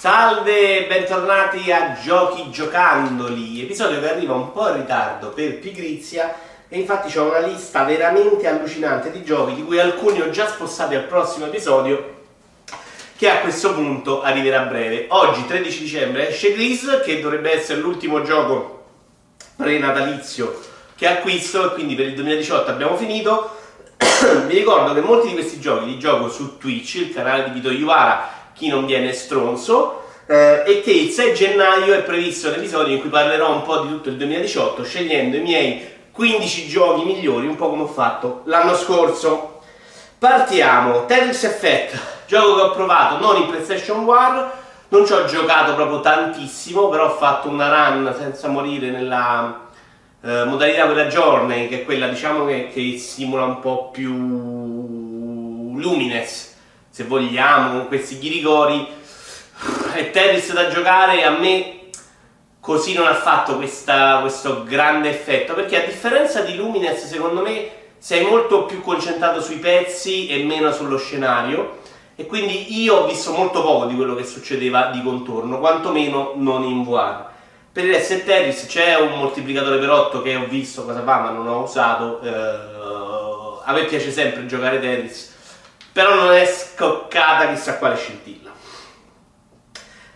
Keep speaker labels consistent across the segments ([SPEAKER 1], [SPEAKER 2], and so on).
[SPEAKER 1] Salve, bentornati a Giochi Giocandoli, episodio che arriva un po' in ritardo per pigrizia e infatti ho una lista veramente allucinante di giochi di cui alcuni ho già spostati al prossimo episodio che a questo punto arriverà a breve. Oggi 13 dicembre esce Gris che dovrebbe essere l'ultimo gioco pre-natalizio che acquisto e quindi per il 2018 abbiamo finito. Vi ricordo che molti di questi giochi li gioco su Twitch, il canale di Vito Iuvara chi non viene stronzo. Eh, e che il 6 gennaio è previsto un episodio in cui parlerò un po' di tutto il 2018 scegliendo i miei 15 giochi migliori, un po' come ho fatto l'anno scorso. Partiamo, Tetris Effect, gioco che ho provato non in PlayStation 1, non ci ho giocato proprio tantissimo, però ho fatto una run senza morire nella eh, modalità quella journey, che è quella diciamo che, che simula un po' più lumines se vogliamo, con questi ghirigori. E Tetris da giocare a me così non ha fatto questa, questo grande effetto, perché a differenza di Lumines, secondo me, sei molto più concentrato sui pezzi e meno sullo scenario. E quindi io ho visto molto poco di quello che succedeva di contorno, quantomeno non in VR. Per il resto Tetris c'è un moltiplicatore per 8 che ho visto cosa fa, ma non ho usato. Eh, a me piace sempre giocare Tetris però non è scoccata chissà quale scintilla.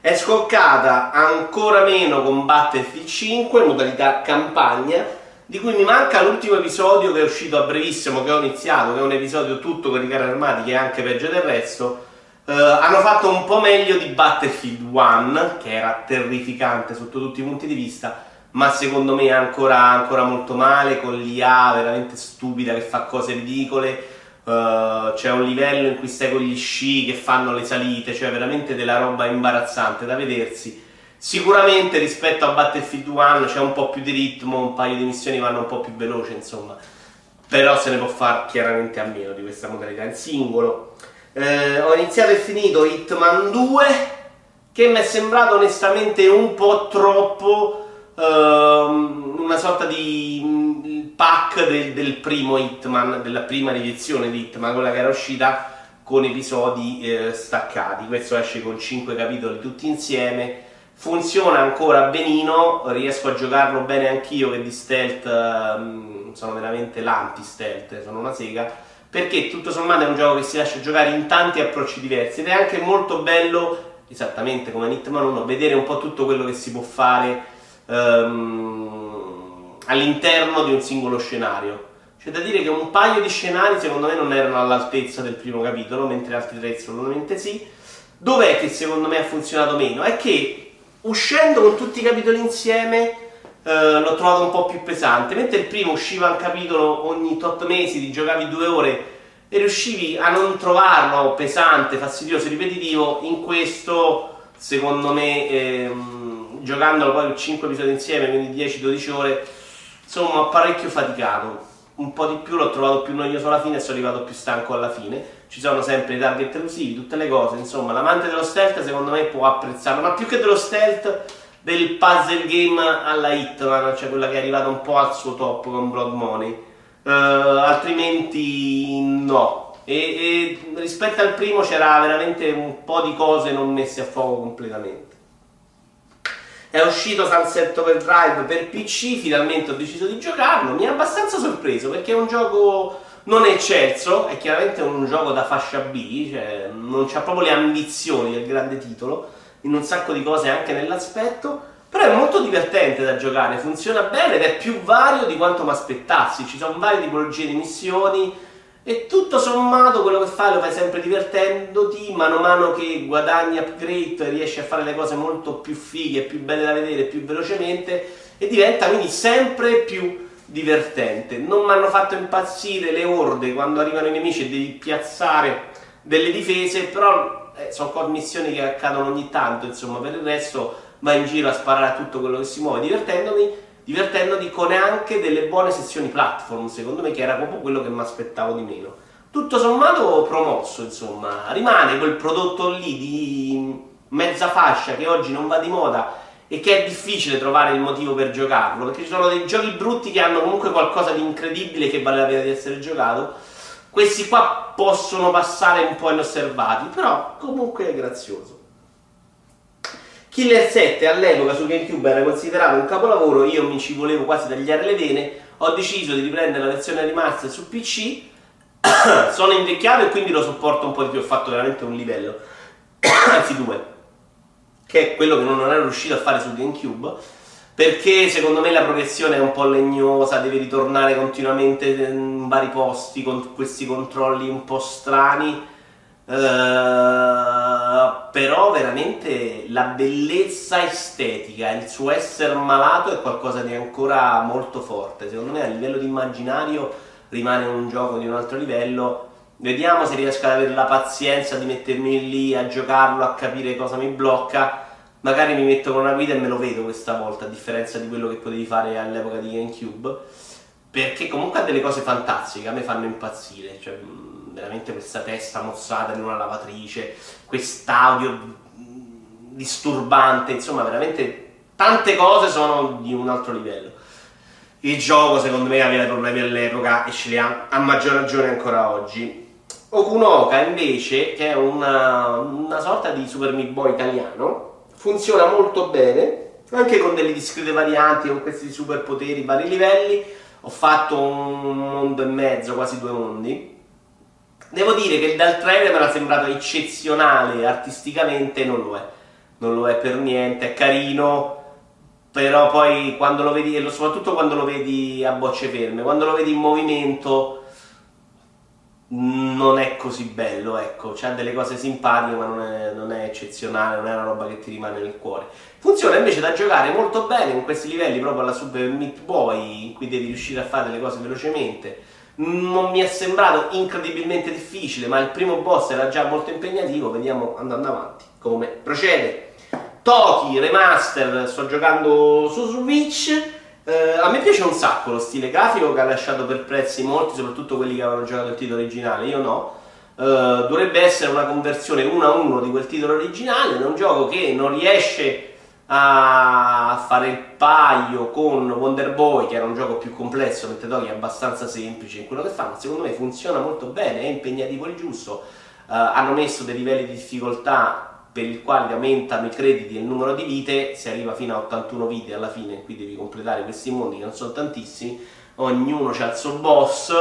[SPEAKER 1] È scoccata ancora meno con Battlefield 5, modalità campagna, di cui mi manca l'ultimo episodio che è uscito a brevissimo, che ho iniziato, che è un episodio tutto con i carri armati, che è anche peggio del resto. Uh, hanno fatto un po' meglio di Battlefield 1, che era terrificante sotto tutti i punti di vista, ma secondo me ancora, ancora molto male, con l'IA veramente stupida che fa cose ridicole Uh, c'è un livello in cui stai con gli sci che fanno le salite, cioè veramente della roba imbarazzante da vedersi. Sicuramente rispetto a Battlefield 1 c'è un po' più di ritmo, un paio di missioni vanno un po' più veloce, insomma. Però se ne può fare chiaramente a meno di questa modalità in singolo. Uh, ho iniziato e finito Hitman 2, che mi è sembrato onestamente un po' troppo uh, una sorta di pack del, del, primo Hitman, della prima edizione di Hitman, quella che era uscita con episodi eh, staccati. Questo esce con 5 capitoli tutti insieme. Funziona ancora benino, riesco a giocarlo bene anch'io che di stealth eh, sono veramente l'anti-stealth, sono una sega, perché tutto sommato è un gioco che si lascia giocare in tanti approcci diversi ed è anche molto bello, esattamente come in Hitman 1, vedere un po' tutto quello che si può fare. Um, all'interno di un singolo scenario. C'è da dire che un paio di scenari secondo me non erano all'altezza del primo capitolo, mentre altri tre assolutamente sì. Dov'è che secondo me ha funzionato meno? È che uscendo con tutti i capitoli insieme eh, l'ho trovato un po' più pesante, mentre il primo usciva un capitolo ogni tot mesi, ti giocavi due ore e riuscivi a non trovarlo pesante, fastidioso, ripetitivo, in questo secondo me ehm, giocandolo poi 5 episodi insieme, quindi 10-12 ore insomma parecchio faticato. Un po' di più l'ho trovato più noioso alla fine e sono arrivato più stanco alla fine. Ci sono sempre i target elusivi tutte le cose. Insomma l'amante dello stealth secondo me può apprezzarlo. Ma più che dello stealth del puzzle game alla Hitman cioè quella che è arrivata un po' al suo top con Blood Money. Uh, altrimenti no. E, e rispetto al primo c'era veramente un po' di cose non messe a fuoco completamente è uscito Sunset Overdrive per PC, finalmente ho deciso di giocarlo, mi ha abbastanza sorpreso perché è un gioco non eccelso, è chiaramente un gioco da fascia B, cioè non ha proprio le ambizioni del grande titolo, in un sacco di cose anche nell'aspetto, però è molto divertente da giocare, funziona bene ed è più vario di quanto mi aspettassi, ci sono varie tipologie di missioni, e tutto sommato quello che fai lo fai sempre divertendoti, mano a mano che guadagni upgrade riesci a fare le cose molto più fighe, più belle da vedere, più velocemente e diventa quindi sempre più divertente. Non mi hanno fatto impazzire le orde quando arrivano i nemici e devi piazzare delle difese, però eh, sono missioni che accadono ogni tanto, insomma, per il resto vai in giro a sparare a tutto quello che si muove divertendomi divertendoti con anche delle buone sessioni platform, secondo me che era proprio quello che mi aspettavo di meno. Tutto sommato promosso, insomma, rimane quel prodotto lì di mezza fascia che oggi non va di moda e che è difficile trovare il motivo per giocarlo, perché ci sono dei giochi brutti che hanno comunque qualcosa di incredibile che vale la pena di essere giocato. Questi qua possono passare un po' inosservati, però comunque è grazioso. Killer 7 all'epoca su GameCube era considerato un capolavoro, io mi ci volevo quasi tagliare le vene, ho deciso di riprendere la versione remaster su PC, sono invecchiato e quindi lo sopporto un po' di più, ho fatto veramente un livello, anzi due, che è quello che non ero riuscito a fare su GameCube, perché secondo me la progressione è un po' legnosa, devi ritornare continuamente in vari posti con questi controlli un po' strani. Uh, però veramente la bellezza estetica, il suo essere malato è qualcosa di ancora molto forte. Secondo me a livello di immaginario rimane un gioco di un altro livello. Vediamo se riesco ad avere la pazienza di mettermi lì a giocarlo, a capire cosa mi blocca. Magari mi metto con una guida e me lo vedo questa volta, a differenza di quello che potevi fare all'epoca di GameCube. Perché comunque ha delle cose fantastiche, a me fanno impazzire. Cioè, veramente questa testa mozzata in una lavatrice, quest'audio disturbante, insomma veramente tante cose sono di un altro livello. Il gioco secondo me aveva problemi all'epoca e ce li ha a maggior ragione ancora oggi. Okunoka invece, che è una, una sorta di Super Meat Boy italiano, funziona molto bene, anche con delle discrete varianti, con questi superpoteri, vari livelli. Ho fatto un mondo e mezzo, quasi due mondi Devo dire che dal trailer mi era sembrato eccezionale artisticamente, non lo è. Non lo è per niente, è carino, però poi quando lo vedi, soprattutto quando lo vedi a bocce ferme, quando lo vedi in movimento non è così bello, ecco, c'ha delle cose simpatiche ma non è, non è, eccezionale, non è una roba che ti rimane nel cuore. Funziona invece da giocare molto bene in questi livelli proprio alla Super Meat Boy in cui devi riuscire a fare delle cose velocemente non mi è sembrato incredibilmente difficile, ma il primo boss era già molto impegnativo. Vediamo andando avanti come procede. Toki Remaster, sto giocando su Switch. Eh, a me piace un sacco lo stile grafico che ha lasciato perplessi molti, soprattutto quelli che avevano giocato il titolo originale. Io no. Eh, dovrebbe essere una conversione 1 a 1 di quel titolo originale. È un gioco che non riesce a fare il paio con Wonder Boy, che era un gioco più complesso, mentre Toki è abbastanza semplice in quello che fa, ma secondo me funziona molto bene, è impegnativo il giusto. Uh, hanno messo dei livelli di difficoltà per il quale aumentano i crediti e il numero di vite, si arriva fino a 81 vite alla fine, qui devi completare questi mondi che non sono tantissimi, ognuno ha il suo boss,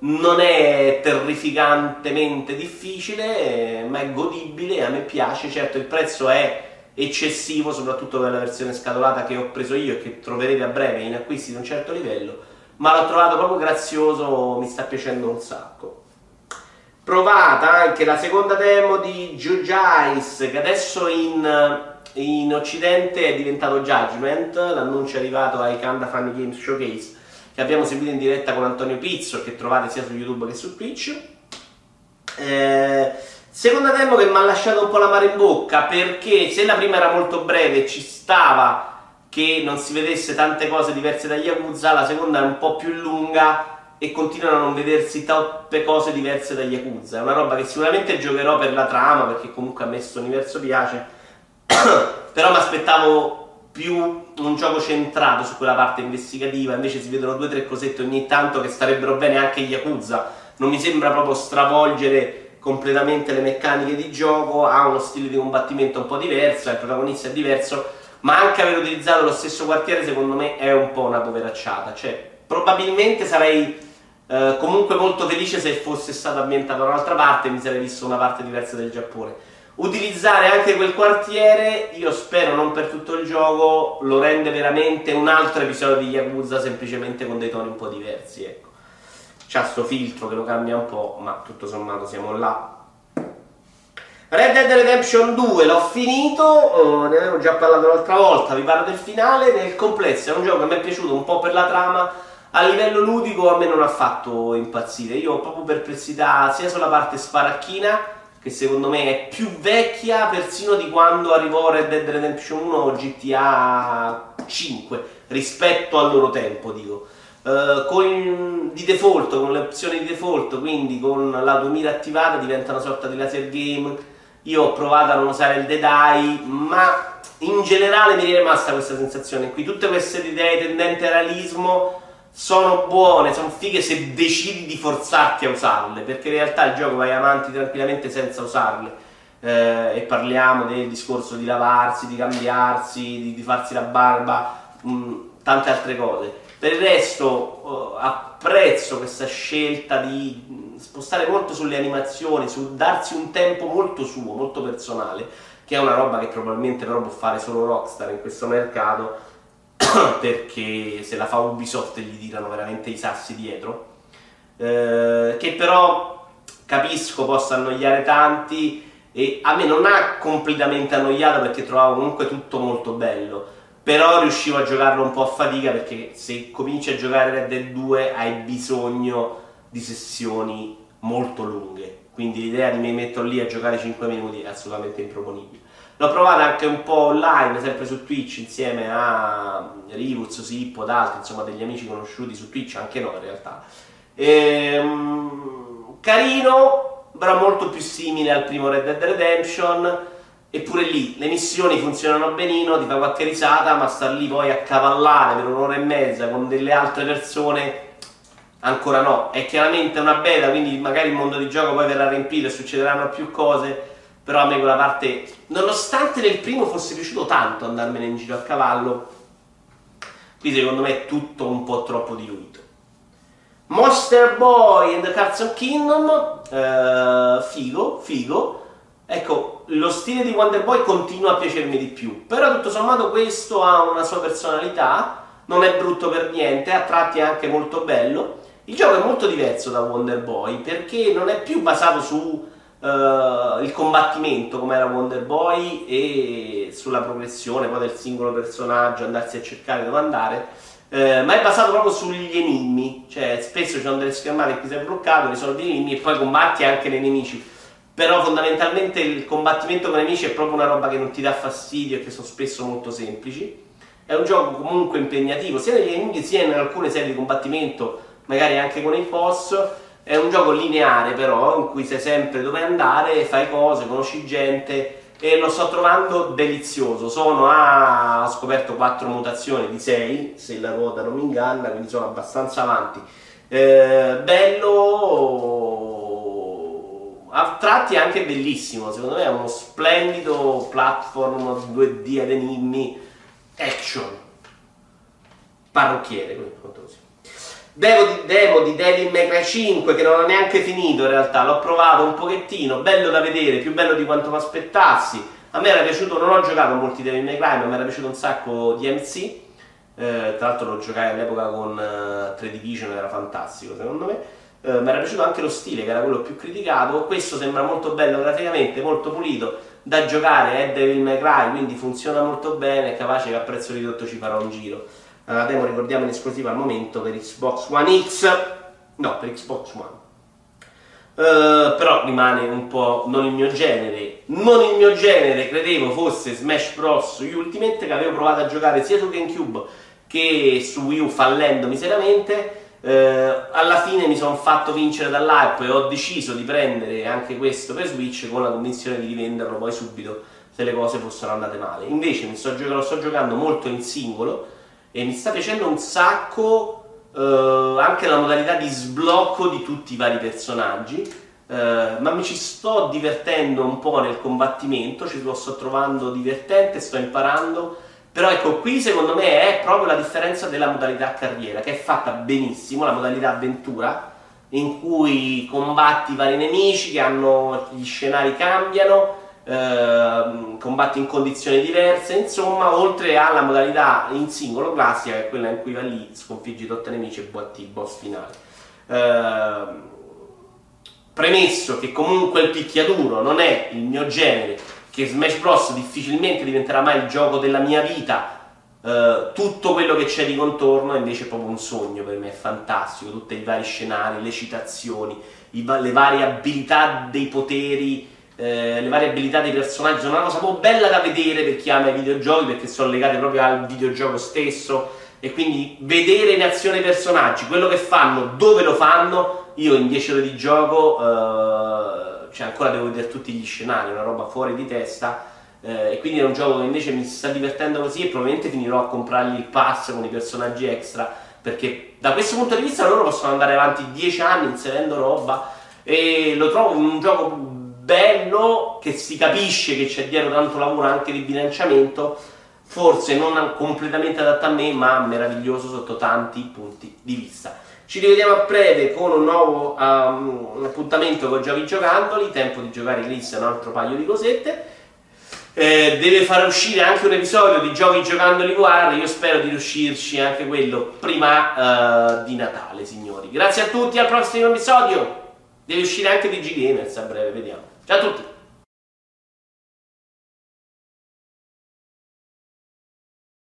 [SPEAKER 1] non è terrificantemente difficile, ma è godibile, a me piace, certo il prezzo è eccessivo, soprattutto per la versione scatolata che ho preso io e che troverete a breve in acquisti di un certo livello, ma l'ho trovato proprio grazioso, mi sta piacendo un sacco. Provata anche la seconda demo di Jujice, che adesso in, in occidente è diventato Judgment, l'annuncio è arrivato ai Kanda Funny Games Showcase, che abbiamo seguito in diretta con Antonio Pizzo, che trovate sia su YouTube che su Twitch. Eh, Seconda demo che mi ha lasciato un po' la mare in bocca perché se la prima era molto breve ci stava che non si vedesse tante cose diverse da Yakuza, la seconda è un po' più lunga e continuano a non vedersi troppe cose diverse da Yakuza. È una roba che sicuramente giocherò per la trama perché comunque a me questo universo piace, però mi aspettavo più un gioco centrato su quella parte investigativa, invece si vedono due o tre cosette ogni tanto che starebbero bene anche Yakuza. Non mi sembra proprio stravolgere completamente le meccaniche di gioco, ha uno stile di combattimento un po' diverso, il protagonista è diverso, ma anche aver utilizzato lo stesso quartiere secondo me è un po' una poveracciata, cioè probabilmente sarei eh, comunque molto felice se fosse stato ambientato da un'altra parte e mi sarei visto una parte diversa del Giappone. Utilizzare anche quel quartiere, io spero non per tutto il gioco, lo rende veramente un altro episodio di Yakuza semplicemente con dei toni un po' diversi, ecco c'ha sto filtro che lo cambia un po', ma tutto sommato siamo là. Red Dead Redemption 2 l'ho finito, oh, ne avevo già parlato l'altra volta, vi parlo del finale, nel complesso è un gioco che mi è piaciuto un po' per la trama, a livello ludico a me non ha fatto impazzire, io ho proprio perplessità sia sulla parte sparacchina, che secondo me è più vecchia persino di quando arrivò Red Dead Redemption 1 o GTA 5, rispetto al loro tempo dico. Uh, con, di default, con le opzioni di default, quindi con la 2000 attivata diventa una sorta di laser game. Io ho provato a non usare il Dead Eye, ma in generale mi è rimasta questa sensazione qui. Tutte queste idee tendenti al realismo sono buone, sono fighe se decidi di forzarti a usarle, perché in realtà il gioco vai avanti tranquillamente senza usarle. eh, e parliamo del discorso di lavarsi, di cambiarsi, di, di farsi la barba, mh, mm, tante altre cose. Per il resto eh, apprezzo questa scelta di mm, spostare molto sulle animazioni, su darsi un tempo molto suo, molto personale, che è una roba che probabilmente però può fare solo Rockstar in questo mercato perché se la fa Ubisoft gli tirano veramente i sassi dietro. Eh, che però capisco possa annoiare tanti e a me non ha completamente annoiato perché trovavo comunque tutto molto bello. Però riuscivo a giocarlo un po' a fatica perché se cominci a giocare Red Dead 2 hai bisogno di sessioni molto lunghe. Quindi l'idea di me metterlo lì a giocare 5 minuti è assolutamente improponibile. L'ho provato anche un po' online, sempre su Twitch, insieme a Rivuz, Sippo, ad altri, insomma, degli amici conosciuti su Twitch, anche no in realtà. Ehm, carino, però molto più simile al primo Red Dead Redemption. Eppure lì le missioni funzionano benino, ti fa qualche risata, ma star lì poi a cavallare per un'ora e mezza con delle altre persone ancora no. È chiaramente una beta, quindi magari il mondo di gioco poi verrà riempito e succederanno più cose però a me quella parte, nonostante nel primo fosse piaciuto tanto andarmene in giro a cavallo, qui secondo me è tutto un po' troppo diluito. Monster Boy and the Carson Kingdom, eh, figo, figo. Ecco, lo stile di Wonder Boy continua a piacermi di più, però tutto sommato questo ha una sua personalità, non è brutto per niente, a tratti è anche molto bello. Il gioco è molto diverso da Wonder Boy perché non è più basato su uh, il combattimento come era Wonder Boy e sulla progressione poi del singolo personaggio, andarsi a cercare dove andare, uh, ma è basato proprio sugli enigmi, cioè spesso ci sono delle schermate in cui sei bloccato, risolvi gli enigmi e poi combatti anche nei nemici. Però fondamentalmente il combattimento con i nemici è proprio una roba che non ti dà fastidio e che sono spesso molto semplici. È un gioco comunque impegnativo, sia negli enigmi sia in alcune serie di combattimento, magari anche con i boss è un gioco lineare però, in cui sai sempre dove andare, fai cose, conosci gente e lo sto trovando delizioso. Sono a... ho scoperto 4 mutazioni di 6, se la ruota non mi inganna, quindi sono abbastanza avanti. Eh, bello, a tratti anche bellissimo, secondo me è uno splendido platform 2D ad enigmi, action, parrucchiere, così. Demo di, demo di Devil May Cry 5 che non ho neanche finito in realtà, l'ho provato un pochettino, bello da vedere, più bello di quanto mi aspettassi. A me era piaciuto, non ho giocato molti Devil May Cry, ma mi era piaciuto un sacco di MC. Eh, tra l'altro lo giocai all'epoca con uh, 3 Division, era fantastico secondo me. Eh, mi era piaciuto anche lo stile, che era quello più criticato. Questo sembra molto bello graficamente, molto pulito da giocare. È Devil May Cry, quindi funziona molto bene. Capace che a prezzo ridotto ci farò un giro la demo ricordiamo in esclusiva al momento per Xbox One X, no, per Xbox One. Uh, però rimane un po' non il mio genere. Non il mio genere, credevo fosse Smash Bros. Ultimate che avevo provato a giocare sia su GameCube che su Wii U fallendo miseramente. Uh, alla fine mi sono fatto vincere dall'hype e ho deciso di prendere anche questo per Switch con la convinzione di rivenderlo poi subito se le cose fossero andate male. Invece mi sto, lo sto giocando molto in singolo e mi sta piacendo un sacco eh, anche la modalità di sblocco di tutti i vari personaggi eh, ma mi ci sto divertendo un po' nel combattimento ci lo sto trovando divertente, sto imparando però ecco qui secondo me è proprio la differenza della modalità carriera che è fatta benissimo, la modalità avventura in cui combatti vari nemici che hanno, gli scenari cambiano Ehm, combatti in condizioni diverse, insomma, oltre alla modalità in singolo classica, che è quella in cui va lì, sconfiggi i nemici e batti il boss finale. Eh, premesso che comunque il picchiaduro non è il mio genere, che Smash Bros difficilmente diventerà mai il gioco della mia vita, Uh, tutto quello che c'è di contorno invece è proprio un sogno per me, è fantastico, tutti i vari scenari, le citazioni, i, le varie abilità dei poteri eh, le varie abilità dei personaggi sono una cosa po' bella da vedere per chi ama i videogiochi perché sono legate proprio al videogioco stesso. E quindi vedere in azione i personaggi, quello che fanno, dove lo fanno, io in 10 ore di gioco, eh, cioè ancora devo vedere tutti gli scenari, una roba fuori di testa eh, e quindi è un gioco che invece mi sta divertendo così e probabilmente finirò a comprargli il pass con i personaggi extra perché da questo punto di vista loro possono andare avanti 10 anni inserendo roba e lo trovo un gioco bello, che si capisce che c'è dietro tanto lavoro anche di bilanciamento, forse non completamente adatto a me, ma meraviglioso sotto tanti punti di vista. Ci rivediamo a breve con un nuovo um, un appuntamento con Giochi Giocandoli, tempo di giocare Gliss un altro paio di cosette. Eh, deve far uscire anche un episodio di Giochi Giocandoli VR, io spero di riuscirci anche quello prima uh, di Natale, signori. Grazie a tutti, al prossimo episodio! Deve uscire anche di G-Gamers a breve, vediamo. Ciao a tutti!